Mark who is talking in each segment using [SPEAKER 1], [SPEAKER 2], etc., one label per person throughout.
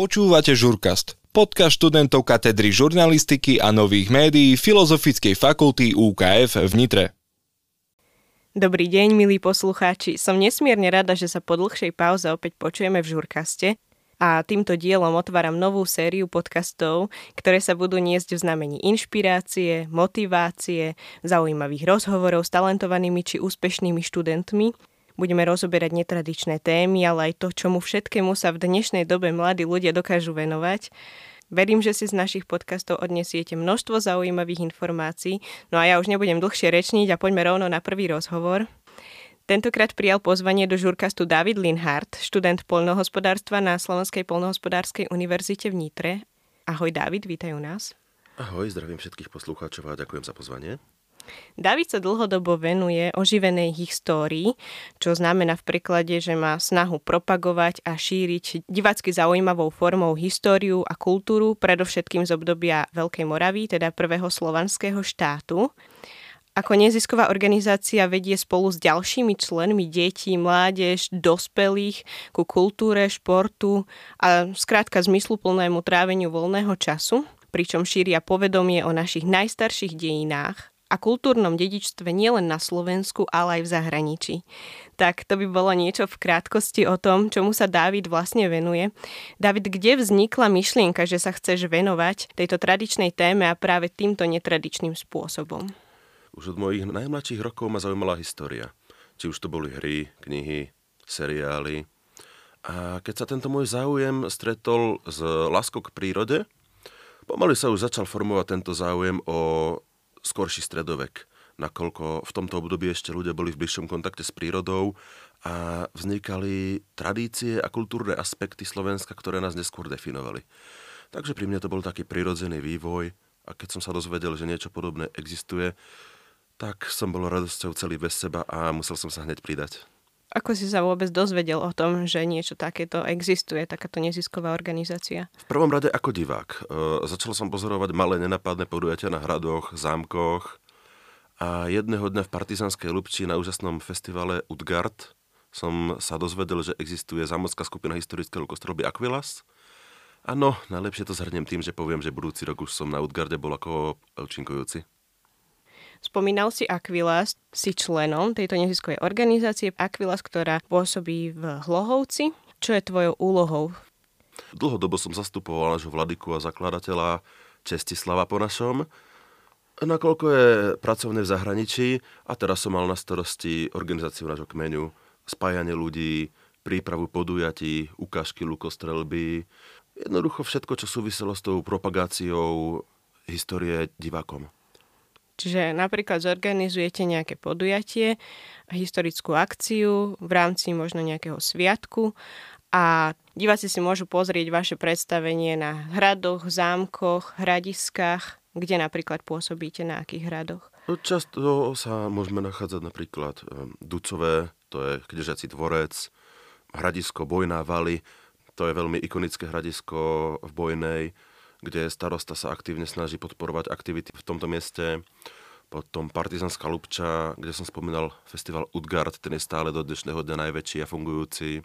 [SPEAKER 1] Počúvate Žurkast, podcast študentov katedry žurnalistiky a nových médií Filozofickej fakulty UKF v Nitre.
[SPEAKER 2] Dobrý deň, milí poslucháči. Som nesmierne rada, že sa po dlhšej pauze opäť počujeme v Žurkaste a týmto dielom otváram novú sériu podcastov, ktoré sa budú niesť v znamení inšpirácie, motivácie, zaujímavých rozhovorov s talentovanými či úspešnými študentmi Budeme rozoberať netradičné témy, ale aj to, čomu všetkému sa v dnešnej dobe mladí ľudia dokážu venovať. Verím, že si z našich podcastov odnesiete množstvo zaujímavých informácií. No a ja už nebudem dlhšie rečniť a poďme rovno na prvý rozhovor. Tentokrát prijal pozvanie do žurkastu David Linhardt, študent poľnohospodárstva na Slovenskej poľnohospodárskej univerzite v Nitre. Ahoj David, vítaj u nás.
[SPEAKER 3] Ahoj, zdravím všetkých poslucháčov a ďakujem za pozvanie.
[SPEAKER 2] David sa dlhodobo venuje oživenej histórii, čo znamená v preklade, že má snahu propagovať a šíriť divácky zaujímavou formou históriu a kultúru, predovšetkým z obdobia Veľkej Moravy, teda prvého slovanského štátu. Ako nezisková organizácia vedie spolu s ďalšími členmi detí, mládež, dospelých ku kultúre, športu a skrátka zmysluplnému tráveniu voľného času, pričom šíria povedomie o našich najstarších dejinách a kultúrnom dedičstve nielen na Slovensku, ale aj v zahraničí. Tak to by bolo niečo v krátkosti o tom, čomu sa David vlastne venuje. David, kde vznikla myšlienka, že sa chceš venovať tejto tradičnej téme a práve týmto netradičným spôsobom?
[SPEAKER 3] Už od mojich najmladších rokov ma zaujímala história. Či už to boli hry, knihy, seriály. A keď sa tento môj záujem stretol s láskou k prírode, pomaly sa už začal formovať tento záujem o skorší stredovek, nakoľko v tomto období ešte ľudia boli v bližšom kontakte s prírodou a vznikali tradície a kultúrne aspekty Slovenska, ktoré nás neskôr definovali. Takže pri mne to bol taký prirodzený vývoj a keď som sa dozvedel, že niečo podobné existuje, tak som bol radosťou celý bez seba a musel som sa hneď pridať.
[SPEAKER 2] Ako si sa vôbec dozvedel o tom, že niečo takéto existuje, takáto nezisková organizácia?
[SPEAKER 3] V prvom rade ako divák. E, začal som pozorovať malé nenapadné podujatia na hradoch, zámkoch a jedného dňa v Partizanskej Lubči na úžasnom festivale Utgard som sa dozvedel, že existuje zámocká skupina historického kostrolby Aquilas. Áno, najlepšie to zhrnem tým, že poviem, že budúci rok už som na Utgarde bol ako účinkujúci.
[SPEAKER 2] Spomínal si Aquilas, si členom tejto neziskovej organizácie Aquilas, ktorá pôsobí v Hlohovci. Čo je tvojou úlohou?
[SPEAKER 3] Dlhodobo som zastupoval nášho vladyku a zakladateľa Čestislava po našom, nakoľko je pracovné v zahraničí a teraz som mal na starosti organizáciu nášho kmeňu, spájanie ľudí, prípravu podujatí, ukážky lukostrelby, jednoducho všetko, čo súviselo s tou propagáciou histórie divákom.
[SPEAKER 2] Čiže napríklad zorganizujete nejaké podujatie, historickú akciu v rámci možno nejakého sviatku a diváci si môžu pozrieť vaše predstavenie na hradoch, zámkoch, hradiskách, kde napríklad pôsobíte, na akých hradoch?
[SPEAKER 3] No, často sa môžeme nachádzať napríklad Ducové, to je kniežací dvorec, hradisko Bojná Vali, to je veľmi ikonické hradisko v Bojnej, kde starosta sa aktívne snaží podporovať aktivity v tomto mieste. Potom Partizanská Lubča, kde som spomínal festival Utgard, ten je stále do dnešného dňa najväčší a fungujúci.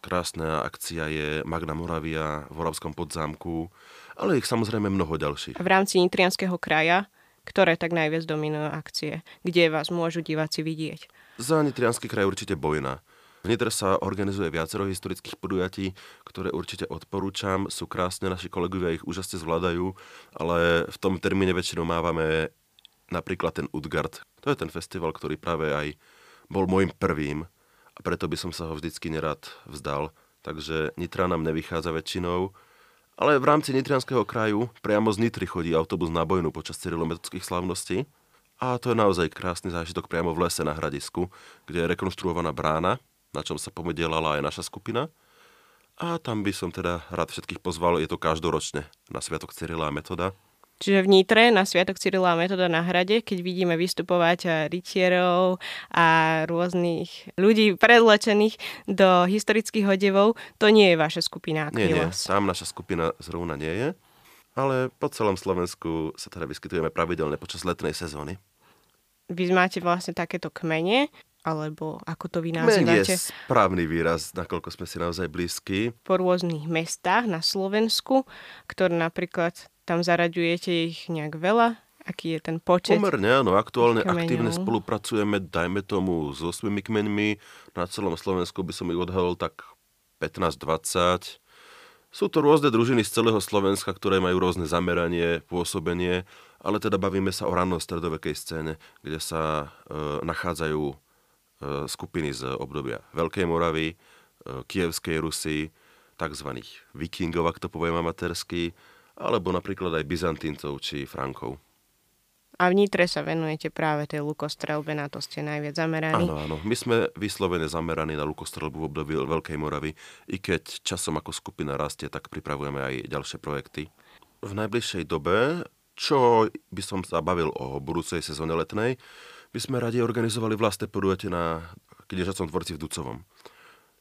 [SPEAKER 3] Krásna akcia je Magna Moravia v Oravskom podzámku, ale ich samozrejme mnoho ďalších.
[SPEAKER 2] V rámci Nitrianského kraja, ktoré tak najviac dominujú akcie, kde vás môžu diváci vidieť?
[SPEAKER 3] Za Nitrianský kraj určite Bojna. V Nitre sa organizuje viacero historických podujatí, ktoré určite odporúčam. Sú krásne, naši kolegovia ich úžasne zvládajú, ale v tom termíne väčšinou mávame napríklad ten Utgard. To je ten festival, ktorý práve aj bol môjim prvým a preto by som sa ho vždycky nerad vzdal. Takže Nitra nám nevychádza väčšinou, ale v rámci Nitrianského kraju priamo z Nitry chodí autobus na bojnu počas cyrilometrických slavností. A to je naozaj krásny zážitok priamo v lese na hradisku, kde je rekonštruovaná brána, na čom sa pomedielala aj naša skupina. A tam by som teda rád všetkých pozval, je to každoročne na Sviatok Cyrila a Metoda.
[SPEAKER 2] Čiže v Nitre na Sviatok Cyrila a Metoda na hrade, keď vidíme vystupovať rytierov a rôznych ľudí predlečených do historických hodevov, to nie je vaša skupina.
[SPEAKER 3] Nie, nie, tam naša skupina zrovna nie je, ale po celom Slovensku sa teda vyskytujeme pravidelne počas letnej sezóny.
[SPEAKER 2] Vy máte vlastne takéto kmene, alebo ako to vy
[SPEAKER 3] Kmeň
[SPEAKER 2] nazývate?
[SPEAKER 3] je správny výraz, nakoľko sme si naozaj blízki.
[SPEAKER 2] Po rôznych mestách na Slovensku, ktoré napríklad tam zaraďujete ich nejak veľa. Aký je ten počet?
[SPEAKER 3] Pomerne, áno. Aktuálne
[SPEAKER 2] kmeňov.
[SPEAKER 3] aktívne spolupracujeme, dajme tomu, s 8 kmeňmi. Na celom Slovensku by som ich odhalil tak 15-20. Sú to rôzne družiny z celého Slovenska, ktoré majú rôzne zameranie, pôsobenie, ale teda bavíme sa o ranno stredovekej scéne, kde sa e, nachádzajú skupiny z obdobia Veľkej Moravy, e, Kievskej Rusy, tzv. vikingov, ak to poviem amatérsky, alebo napríklad aj Byzantíncov či Frankov.
[SPEAKER 2] A v Nitre sa venujete práve tej lukostrelbe, na to ste najviac zameraní.
[SPEAKER 3] Áno, áno. My sme vyslovene zameraní na lukostrelbu v období Veľkej Moravy. I keď časom ako skupina rastie, tak pripravujeme aj ďalšie projekty. V najbližšej dobe, čo by som sa bavil o budúcej sezóne letnej, by sme radi organizovali vlastné podujatie na kniežacom dvorci v Ducovom.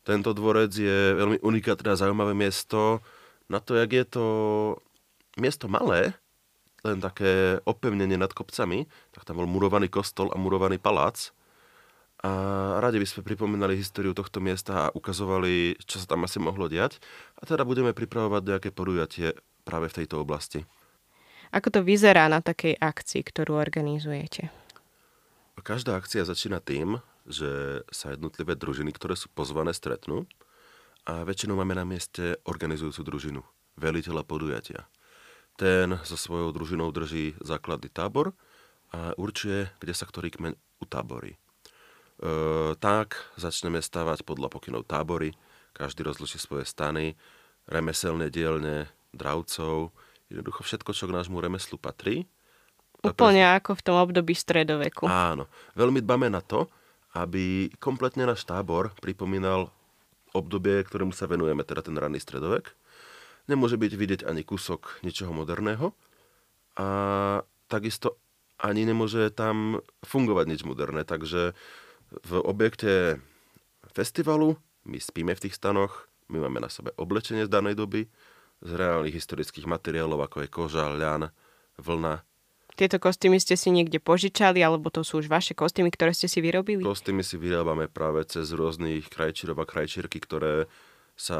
[SPEAKER 3] Tento dvorec je veľmi unikátne a zaujímavé miesto. Na to, jak je to miesto malé, len také opevnenie nad kopcami, tak tam bol murovaný kostol a murovaný palác. A radi by sme pripomínali históriu tohto miesta a ukazovali, čo sa tam asi mohlo diať. A teda budeme pripravovať nejaké podujatie práve v tejto oblasti.
[SPEAKER 2] Ako to vyzerá na takej akcii, ktorú organizujete?
[SPEAKER 3] Každá akcia začína tým, že sa jednotlivé družiny, ktoré sú pozvané, stretnú a väčšinou máme na mieste organizujúcu družinu, veliteľa podujatia. Ten so svojou družinou drží základný tábor a určuje, kde sa ktorý kmeň utáborí. E, tak začneme stavať podľa pokynov tábory, každý rozlučí svoje stany, remeselné dielne, dravcov, jednoducho všetko, čo k nášmu remeslu patrí.
[SPEAKER 2] Úplne ako v tom období stredoveku.
[SPEAKER 3] Áno. Veľmi dbame na to, aby kompletne náš tábor pripomínal obdobie, ktorému sa venujeme, teda ten ranný stredovek. Nemôže byť vidieť ani kúsok ničoho moderného a takisto ani nemôže tam fungovať nič moderné. Takže v objekte festivalu my spíme v tých stanoch, my máme na sebe oblečenie z danej doby, z reálnych historických materiálov, ako je koža, ľan, vlna.
[SPEAKER 2] Tieto kostýmy ste si niekde požičali, alebo to sú už vaše kostýmy, ktoré ste si vyrobili?
[SPEAKER 3] Kostýmy si vyrábame práve cez rôznych krajčírov a krajčírky, ktoré sa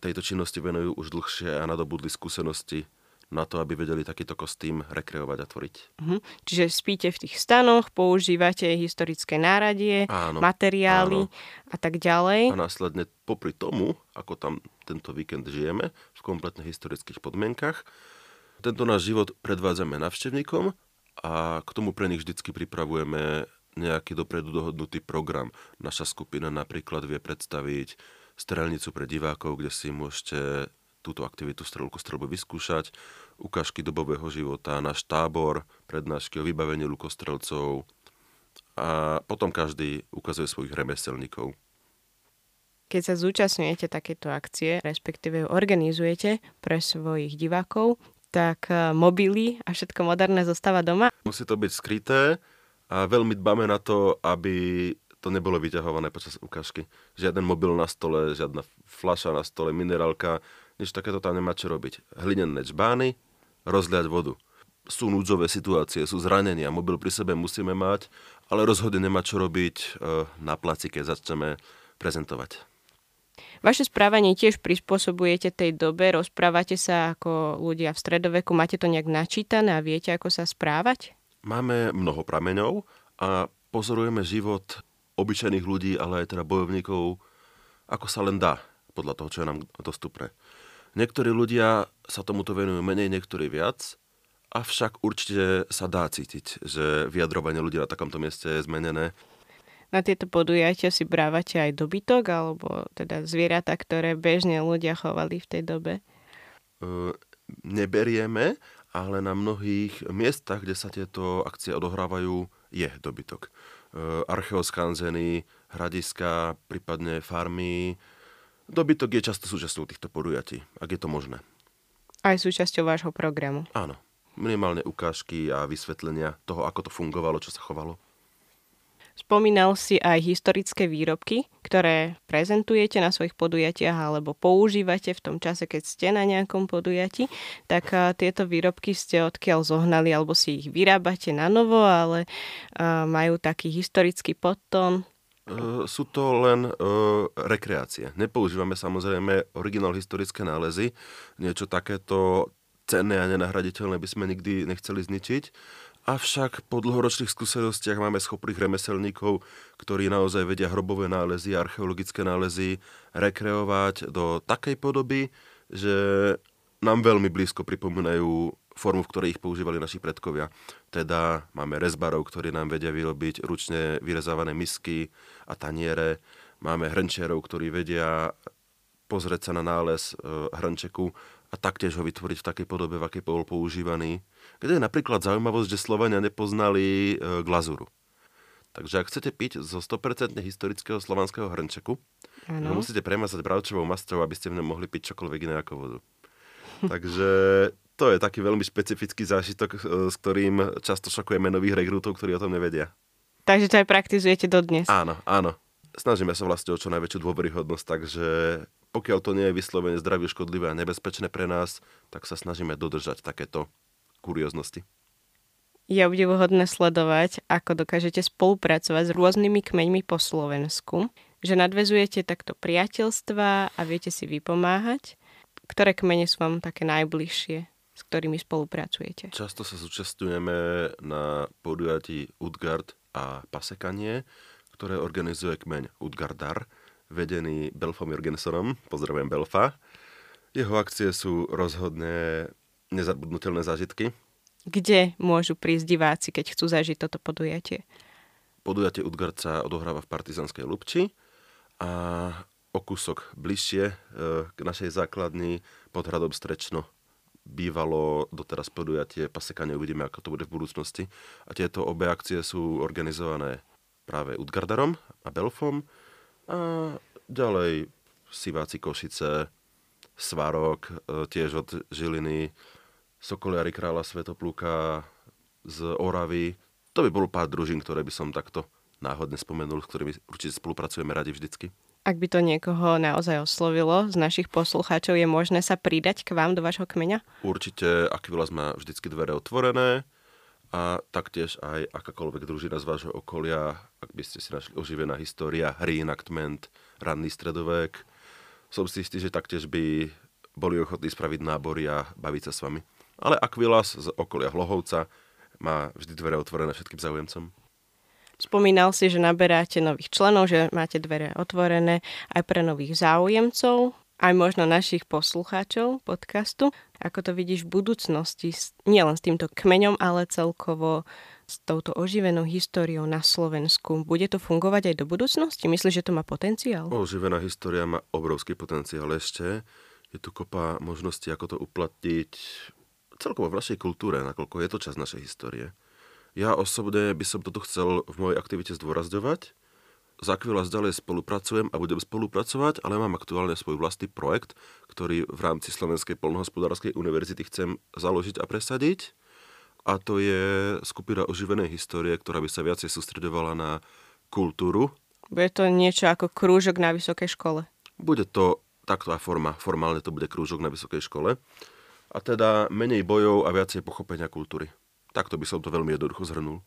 [SPEAKER 3] tejto činnosti venujú už dlhšie a nadobudli skúsenosti na to, aby vedeli takýto kostým rekreovať a tvoriť.
[SPEAKER 2] Mhm. Čiže spíte v tých stanoch, používate historické náradie,
[SPEAKER 3] Áno,
[SPEAKER 2] materiály
[SPEAKER 3] áno.
[SPEAKER 2] a tak ďalej.
[SPEAKER 3] A následne popri tomu, ako tam tento víkend žijeme, v kompletne historických podmienkach, tento náš život predvádzame navštevníkom a k tomu pre nich vždycky pripravujeme nejaký dopredu dohodnutý program. Naša skupina napríklad vie predstaviť strelnicu pre divákov, kde si môžete túto aktivitu strelku strelbu vyskúšať, ukážky dobového života, náš tábor, prednášky o vybavení lukostrelcov a potom každý ukazuje svojich remeselníkov.
[SPEAKER 2] Keď sa zúčastňujete takéto akcie, respektíve organizujete pre svojich divákov, tak e, mobily a všetko moderné zostáva doma.
[SPEAKER 3] Musí to byť skryté a veľmi dbáme na to, aby to nebolo vyťahované počas ukážky. Žiaden mobil na stole, žiadna fľaša na stole, minerálka, nič takéto tam nemá čo robiť. Hlinené čbány, rozliať vodu. Sú núdzové situácie, sú zranenia, mobil pri sebe musíme mať, ale rozhodne nemá čo robiť e, na placi, keď začneme prezentovať.
[SPEAKER 2] Vaše správanie tiež prispôsobujete tej dobe, rozprávate sa ako ľudia v stredoveku, máte to nejak načítané a viete, ako sa správať?
[SPEAKER 3] Máme mnoho prameňov a pozorujeme život obyčajných ľudí, ale aj teda bojovníkov, ako sa len dá, podľa toho, čo je nám dostupné. Niektorí ľudia sa tomuto venujú menej, niektorí viac, avšak určite sa dá cítiť, že vyjadrovanie ľudí na takomto mieste je zmenené.
[SPEAKER 2] Na tieto podujatia si brávate aj dobytok, alebo teda zvieratá, ktoré bežne ľudia chovali v tej dobe?
[SPEAKER 3] E, neberieme, ale na mnohých miestach, kde sa tieto akcie odohrávajú, je dobytok. E, archeoskanzeny, hradiska, prípadne farmy. Dobytok je často súčasťou týchto podujatí, ak je to možné.
[SPEAKER 2] Aj súčasťou vášho programu.
[SPEAKER 3] Áno. Minimálne ukážky a vysvetlenia toho, ako to fungovalo, čo sa chovalo.
[SPEAKER 2] Spomínal si aj historické výrobky, ktoré prezentujete na svojich podujatiach alebo používate v tom čase, keď ste na nejakom podujati. Tak tieto výrobky ste odkiaľ zohnali alebo si ich vyrábate na novo, ale majú taký historický podtón.
[SPEAKER 3] sú to len uh, rekreácie. Nepoužívame samozrejme originál historické nálezy. Niečo takéto cenné a nenahraditeľné by sme nikdy nechceli zničiť. Avšak po dlhoročných skúsenostiach máme schopných remeselníkov, ktorí naozaj vedia hrobové nálezy, archeologické nálezy rekreovať do takej podoby, že nám veľmi blízko pripomínajú formu, v ktorej ich používali naši predkovia. Teda máme rezbarov, ktorí nám vedia vyrobiť ručne vyrezávané misky a taniere. Máme hrnčiarov, ktorí vedia pozrieť sa na nález e, hrnčeku a taktiež ho vytvoriť v takej podobe, v akej bol používaný. Kde je napríklad zaujímavosť, že Slovania nepoznali e, glazúru. Takže ak chcete piť zo 100% historického slovanského hrnčeku, ano. musíte premazať bravčovou masťou, aby ste v ňom mohli piť čokoľvek iné ako vodu. Takže to je taký veľmi špecifický zážitok, e, s ktorým často šokujeme nových rekrútov, ktorí o tom nevedia.
[SPEAKER 2] Takže to aj praktizujete dodnes.
[SPEAKER 3] Áno, áno. Snažíme sa vlastne o čo najväčšiu dôveryhodnosť, takže pokiaľ to nie je vyslovene zdraviu škodlivé a nebezpečné pre nás, tak sa snažíme dodržať takéto kurioznosti.
[SPEAKER 2] Je obdivuhodné sledovať, ako dokážete spolupracovať s rôznymi kmeňmi po Slovensku, že nadvezujete takto priateľstva a viete si vypomáhať. Ktoré kmene sú vám také najbližšie? s ktorými spolupracujete?
[SPEAKER 3] Často sa zúčastňujeme na podujatí Utgard a Pasekanie, ktoré organizuje kmeň Utgardar, vedený Belfom Jorgensonom. Pozdravujem Belfa. Jeho akcie sú rozhodne nezabudnutelné zážitky.
[SPEAKER 2] Kde môžu prísť diváci, keď chcú zažiť toto podujatie?
[SPEAKER 3] Podujatie Utgard sa odohráva v Partizanskej Lubči a o kúsok bližšie e, k našej základni pod hradom Strečno bývalo doteraz podujatie pasekanie, uvidíme, ako to bude v budúcnosti. A tieto obe akcie sú organizované práve Utgardarom a Belfom a ďalej Siváci Košice, Svarok, e, tiež od Žiliny, Sokoliari kráľa Svetopluka, z Oravy. To by bolo pár družín, ktoré by som takto náhodne spomenul, s ktorými určite spolupracujeme radi vždycky.
[SPEAKER 2] Ak by to niekoho naozaj oslovilo z našich poslucháčov, je možné sa pridať k vám do vašho kmeňa?
[SPEAKER 3] Určite Akvilas má vždycky dvere otvorené a taktiež aj akákoľvek družina z vášho okolia, ak by ste si našli oživená história, reenactment, ranný stredovek, som si istý, že taktiež by boli ochotní spraviť nábory a baviť sa s vami. Ale Akvilas z okolia Hlohovca má vždy dvere otvorené všetkým záujemcom.
[SPEAKER 2] Spomínal si, že naberáte nových členov, že máte dvere otvorené aj pre nových záujemcov, aj možno našich poslucháčov podcastu. Ako to vidíš v budúcnosti, nielen s týmto kmeňom, ale celkovo s touto oživenou históriou na Slovensku. Bude to fungovať aj do budúcnosti? Myslíš, že to má potenciál?
[SPEAKER 3] Oživená história má obrovský potenciál ešte. Je tu kopa možností, ako to uplatniť celkovo v našej kultúre, nakoľko je to čas našej histórie. Ja osobne by som toto chcel v mojej aktivite zdôrazňovať. Z Aquilas ďalej spolupracujem a budem spolupracovať, ale mám aktuálne svoj vlastný projekt, ktorý v rámci Slovenskej polnohospodárskej univerzity chcem založiť a presadiť. A to je skupina oživenej histórie, ktorá by sa viacej sústredovala na kultúru.
[SPEAKER 2] Bude to niečo ako krúžok na vysokej škole?
[SPEAKER 3] Bude to takto forma. Formálne to bude krúžok na vysokej škole. A teda menej bojov a viacej pochopenia kultúry. Takto by som to veľmi jednoducho zhrnul.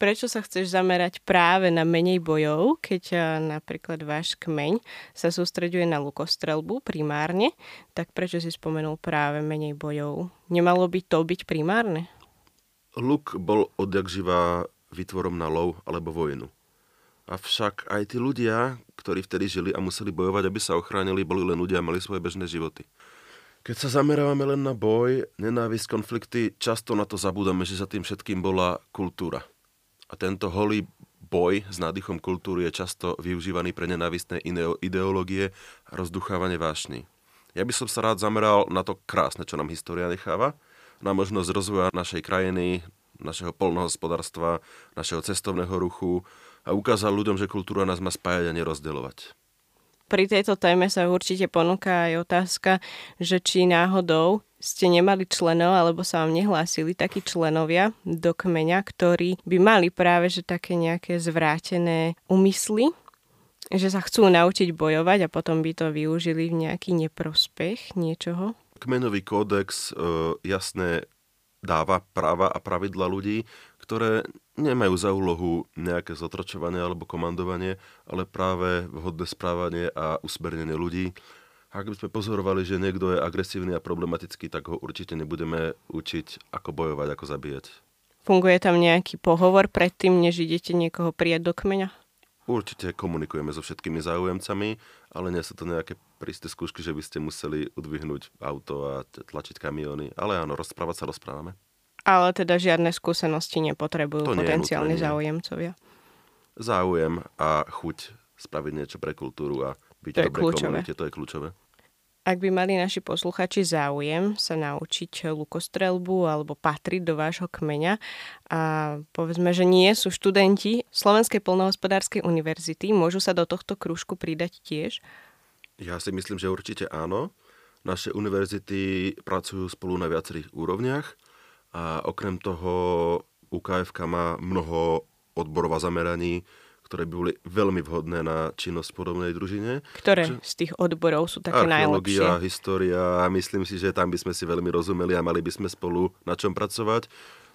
[SPEAKER 2] Prečo sa chceš zamerať práve na menej bojov, keď eh, napríklad váš kmeň sa sústreďuje na lukostrelbu primárne, tak prečo si spomenul práve menej bojov? Nemalo by to byť primárne?
[SPEAKER 3] Luk bol odjak živá vytvorom na lov alebo vojnu. Avšak aj tí ľudia, ktorí vtedy žili a museli bojovať, aby sa ochránili, boli len ľudia a mali svoje bežné životy. Keď sa zamerávame len na boj, nenávisť, konflikty, často na to zabúdame, že za tým všetkým bola kultúra. A tento holý boj s nádychom kultúry je často využívaný pre nenávistné ideológie a rozduchávanie vášny. Ja by som sa rád zameral na to krásne, čo nám história necháva, na možnosť rozvoja našej krajiny, našeho polnohospodárstva, našeho cestovného ruchu a ukázal ľuďom, že kultúra nás má spájať a nerozdeľovať
[SPEAKER 2] pri tejto téme sa určite ponúka aj otázka, že či náhodou ste nemali členov, alebo sa vám nehlásili takí členovia do kmeňa, ktorí by mali práve že také nejaké zvrátené úmysly, že sa chcú naučiť bojovať a potom by to využili v nejaký neprospech niečoho?
[SPEAKER 3] Kmenový kódex e, jasné dáva práva a pravidla ľudí, ktoré nemajú za úlohu nejaké zotročovanie alebo komandovanie, ale práve vhodné správanie a usmernenie ľudí. Ak by sme pozorovali, že niekto je agresívny a problematický, tak ho určite nebudeme učiť, ako bojovať, ako zabíjať.
[SPEAKER 2] Funguje tam nejaký pohovor predtým, než idete niekoho prijať do kmeňa?
[SPEAKER 3] Určite komunikujeme so všetkými záujemcami, ale nie sú to nejaké prísne skúšky, že by ste museli udvihnúť auto a tlačiť kamiony. Ale áno, rozprávať sa rozprávame.
[SPEAKER 2] Ale teda žiadne skúsenosti nepotrebujú to potenciálni záujemcovia.
[SPEAKER 3] Záujem a chuť spraviť niečo pre kultúru a byť to dobre komunite, to je kľúčové.
[SPEAKER 2] Ak by mali naši posluchači záujem sa naučiť lukostrelbu alebo patriť do vášho kmeňa a povedzme, že nie sú študenti Slovenskej polnohospodárskej univerzity, môžu sa do tohto krúžku pridať tiež?
[SPEAKER 3] Ja si myslím, že určite áno. Naše univerzity pracujú spolu na viacerých úrovniach a okrem toho UKFK má mnoho odborov a zameraní, ktoré by boli veľmi vhodné na činnosť podobnej družine.
[SPEAKER 2] Ktoré že... z tých odborov sú také najlepšie?
[SPEAKER 3] Archeológia, história myslím si, že tam by sme si veľmi rozumeli a mali by sme spolu na čom pracovať.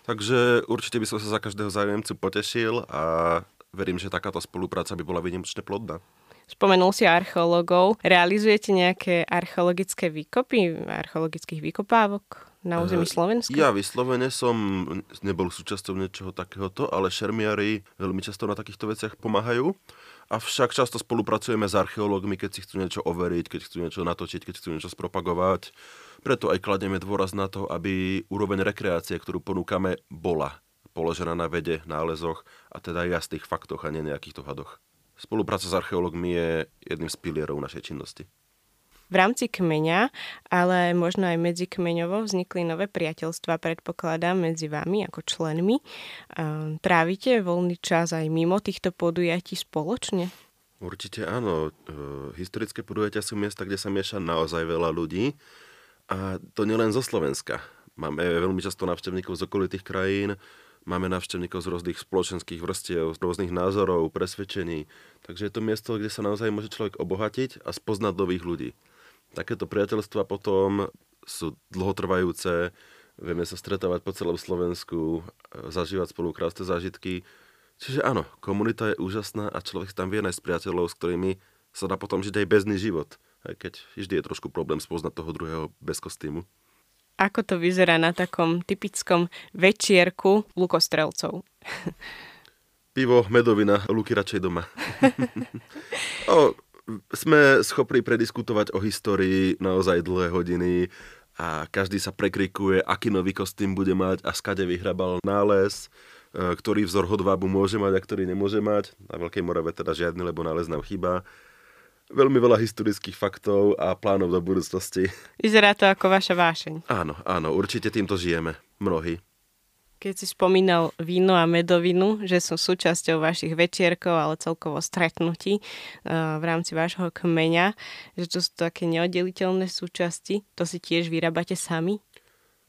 [SPEAKER 3] Takže určite by som sa za každého zájemcu potešil a verím, že takáto spolupráca by bola výnimočne plodná.
[SPEAKER 2] Spomenul si archeológov. Realizujete nejaké archeologické výkopy, archeologických výkopávok na území Slovenska?
[SPEAKER 3] Ja vyslovene som nebol súčasťou niečoho takéhoto, ale šermiari veľmi často na takýchto veciach pomáhajú. Avšak často spolupracujeme s archeológmi, keď si chcú niečo overiť, keď chcú niečo natočiť, keď chcú niečo spropagovať. Preto aj kladieme dôraz na to, aby úroveň rekreácie, ktorú ponúkame, bola položená na vede, nálezoch a teda jasných faktoch a nie nejakýchto hadoch. Spolupráca s archeológmi je jedným z pilierov našej činnosti.
[SPEAKER 2] V rámci kmeňa, ale možno aj medzi kmeňovo vznikli nové priateľstva, predpokladám, medzi vami ako členmi. Trávite voľný čas aj mimo týchto podujatí spoločne?
[SPEAKER 3] Určite áno. E, historické podujatia sú miesta, kde sa mieša naozaj veľa ľudí. A to nielen zo Slovenska. Máme veľmi často návštevníkov z okolitých krajín, Máme návštevníkov z rôznych spoločenských vrstiev, z rôznych názorov, presvedčení. Takže je to miesto, kde sa naozaj môže človek obohatiť a spoznať nových ľudí. Takéto priateľstva potom sú dlhotrvajúce, vieme sa stretávať po celom Slovensku, zažívať spolu krásne zážitky. Čiže áno, komunita je úžasná a človek tam vie nájsť priateľov, s ktorými sa dá potom žiť aj bezný život. Aj keď vždy je trošku problém spoznať toho druhého bez kostýmu
[SPEAKER 2] ako to vyzerá na takom typickom večierku lukostrelcov.
[SPEAKER 3] Pivo, medovina, luky radšej doma. o, sme schopní prediskutovať o histórii naozaj dlhé hodiny a každý sa prekrikuje, aký nový kostým bude mať a skade vyhrabal nález, e, ktorý vzor hodvábu môže mať a ktorý nemôže mať. Na Veľkej Morave teda žiadny, lebo nález nám chýba veľmi veľa historických faktov a plánov do budúcnosti.
[SPEAKER 2] Vyzerá to ako vaša vášeň.
[SPEAKER 3] Áno, áno, určite týmto žijeme. Mnohí.
[SPEAKER 2] Keď si spomínal víno a medovinu, že sú súčasťou vašich večierkov, ale celkovo stretnutí uh, v rámci vášho kmeňa, že to sú také neoddeliteľné súčasti, to si tiež vyrábate sami?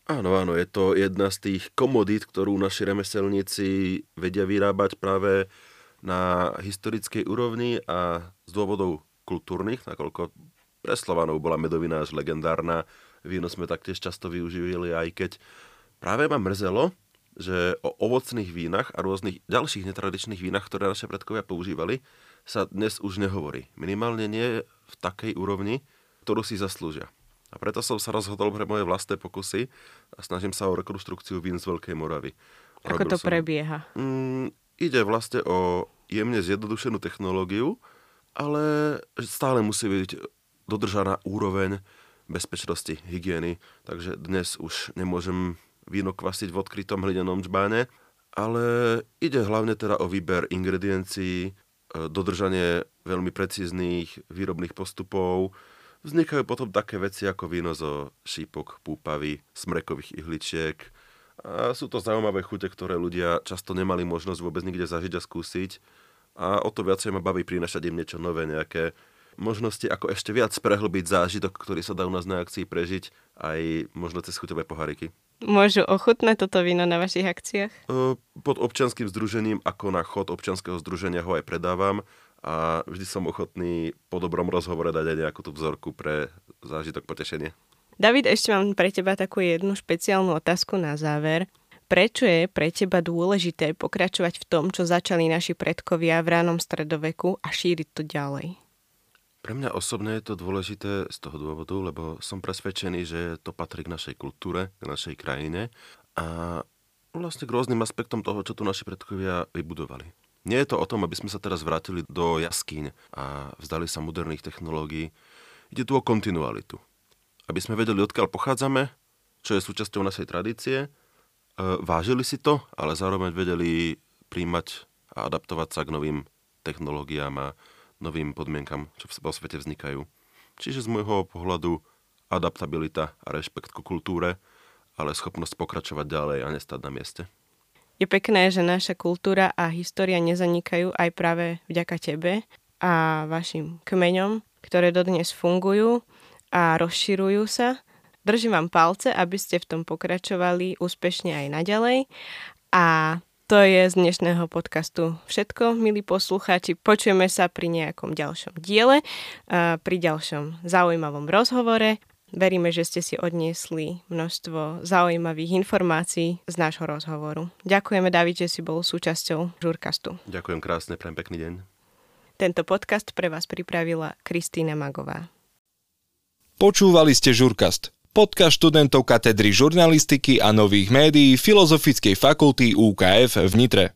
[SPEAKER 3] Áno, áno, je to jedna z tých komodít, ktorú naši remeselníci vedia vyrábať práve na historickej úrovni a z dôvodov kultúrnych, nakoľko pre Slovanov bola medovina až legendárna. Víno sme taktiež často využívali, aj keď práve ma mrzelo, že o ovocných vínach a rôznych ďalších netradičných vínach, ktoré naše predkovia používali, sa dnes už nehovorí. Minimálne nie v takej úrovni, ktorú si zaslúžia. A preto som sa rozhodol pre moje vlastné pokusy a snažím sa o rekonstrukciu vín z Veľkej Moravy.
[SPEAKER 2] Ako Robil to som... prebieha?
[SPEAKER 3] Mm, ide vlastne o jemne zjednodušenú technológiu, ale stále musí byť dodržaná úroveň bezpečnosti, hygieny, takže dnes už nemôžem víno kvasiť v odkrytom hlinenom džbáne, ale ide hlavne teda o výber ingrediencií, e, dodržanie veľmi precíznych výrobných postupov. Vznikajú potom také veci ako víno zo šípok, púpavy, smrekových ihličiek. A sú to zaujímavé chute, ktoré ľudia často nemali možnosť vôbec nikde zažiť a skúsiť a o to viacej ma baví prinašať im niečo nové, nejaké možnosti, ako ešte viac prehlbiť zážitok, ktorý sa dá u nás na akcii prežiť, aj možno cez chuťové pohariky.
[SPEAKER 2] Môžu ochutnať toto víno na vašich akciách?
[SPEAKER 3] Pod občanským združením, ako na chod občanského združenia ho aj predávam a vždy som ochotný po dobrom rozhovore dať aj nejakú tú vzorku pre zážitok potešenie.
[SPEAKER 2] David, ešte mám pre teba takú jednu špeciálnu otázku na záver. Prečo je pre teba dôležité pokračovať v tom, čo začali naši predkovia v ránom stredoveku a šíriť to ďalej?
[SPEAKER 3] Pre mňa osobne je to dôležité z toho dôvodu, lebo som presvedčený, že to patrí k našej kultúre, k našej krajine a vlastne k rôznym aspektom toho, čo tu naši predkovia vybudovali. Nie je to o tom, aby sme sa teraz vrátili do jaskýň a vzdali sa moderných technológií. Ide tu o kontinualitu. Aby sme vedeli, odkiaľ pochádzame, čo je súčasťou našej tradície E, vážili si to, ale zároveň vedeli príjmať a adaptovať sa k novým technológiám a novým podmienkam, čo vo svete vznikajú. Čiže z môjho pohľadu adaptabilita a rešpekt ku kultúre, ale schopnosť pokračovať ďalej a nestať na mieste.
[SPEAKER 2] Je pekné, že naša kultúra a história nezanikajú aj práve vďaka tebe a vašim kmeňom, ktoré dodnes fungujú a rozširujú sa Držím vám palce, aby ste v tom pokračovali úspešne aj naďalej. A to je z dnešného podcastu všetko, milí poslucháči. Počujeme sa pri nejakom ďalšom diele, pri ďalšom zaujímavom rozhovore. Veríme, že ste si odniesli množstvo zaujímavých informácií z nášho rozhovoru. Ďakujeme, David, že si bol súčasťou Žurkastu.
[SPEAKER 3] Ďakujem krásne, prajem pekný deň.
[SPEAKER 2] Tento podcast pre vás pripravila Kristýna Magová.
[SPEAKER 1] Počúvali ste Žurkast podcast študentov katedry žurnalistiky a nových médií Filozofickej fakulty UKF v Nitre.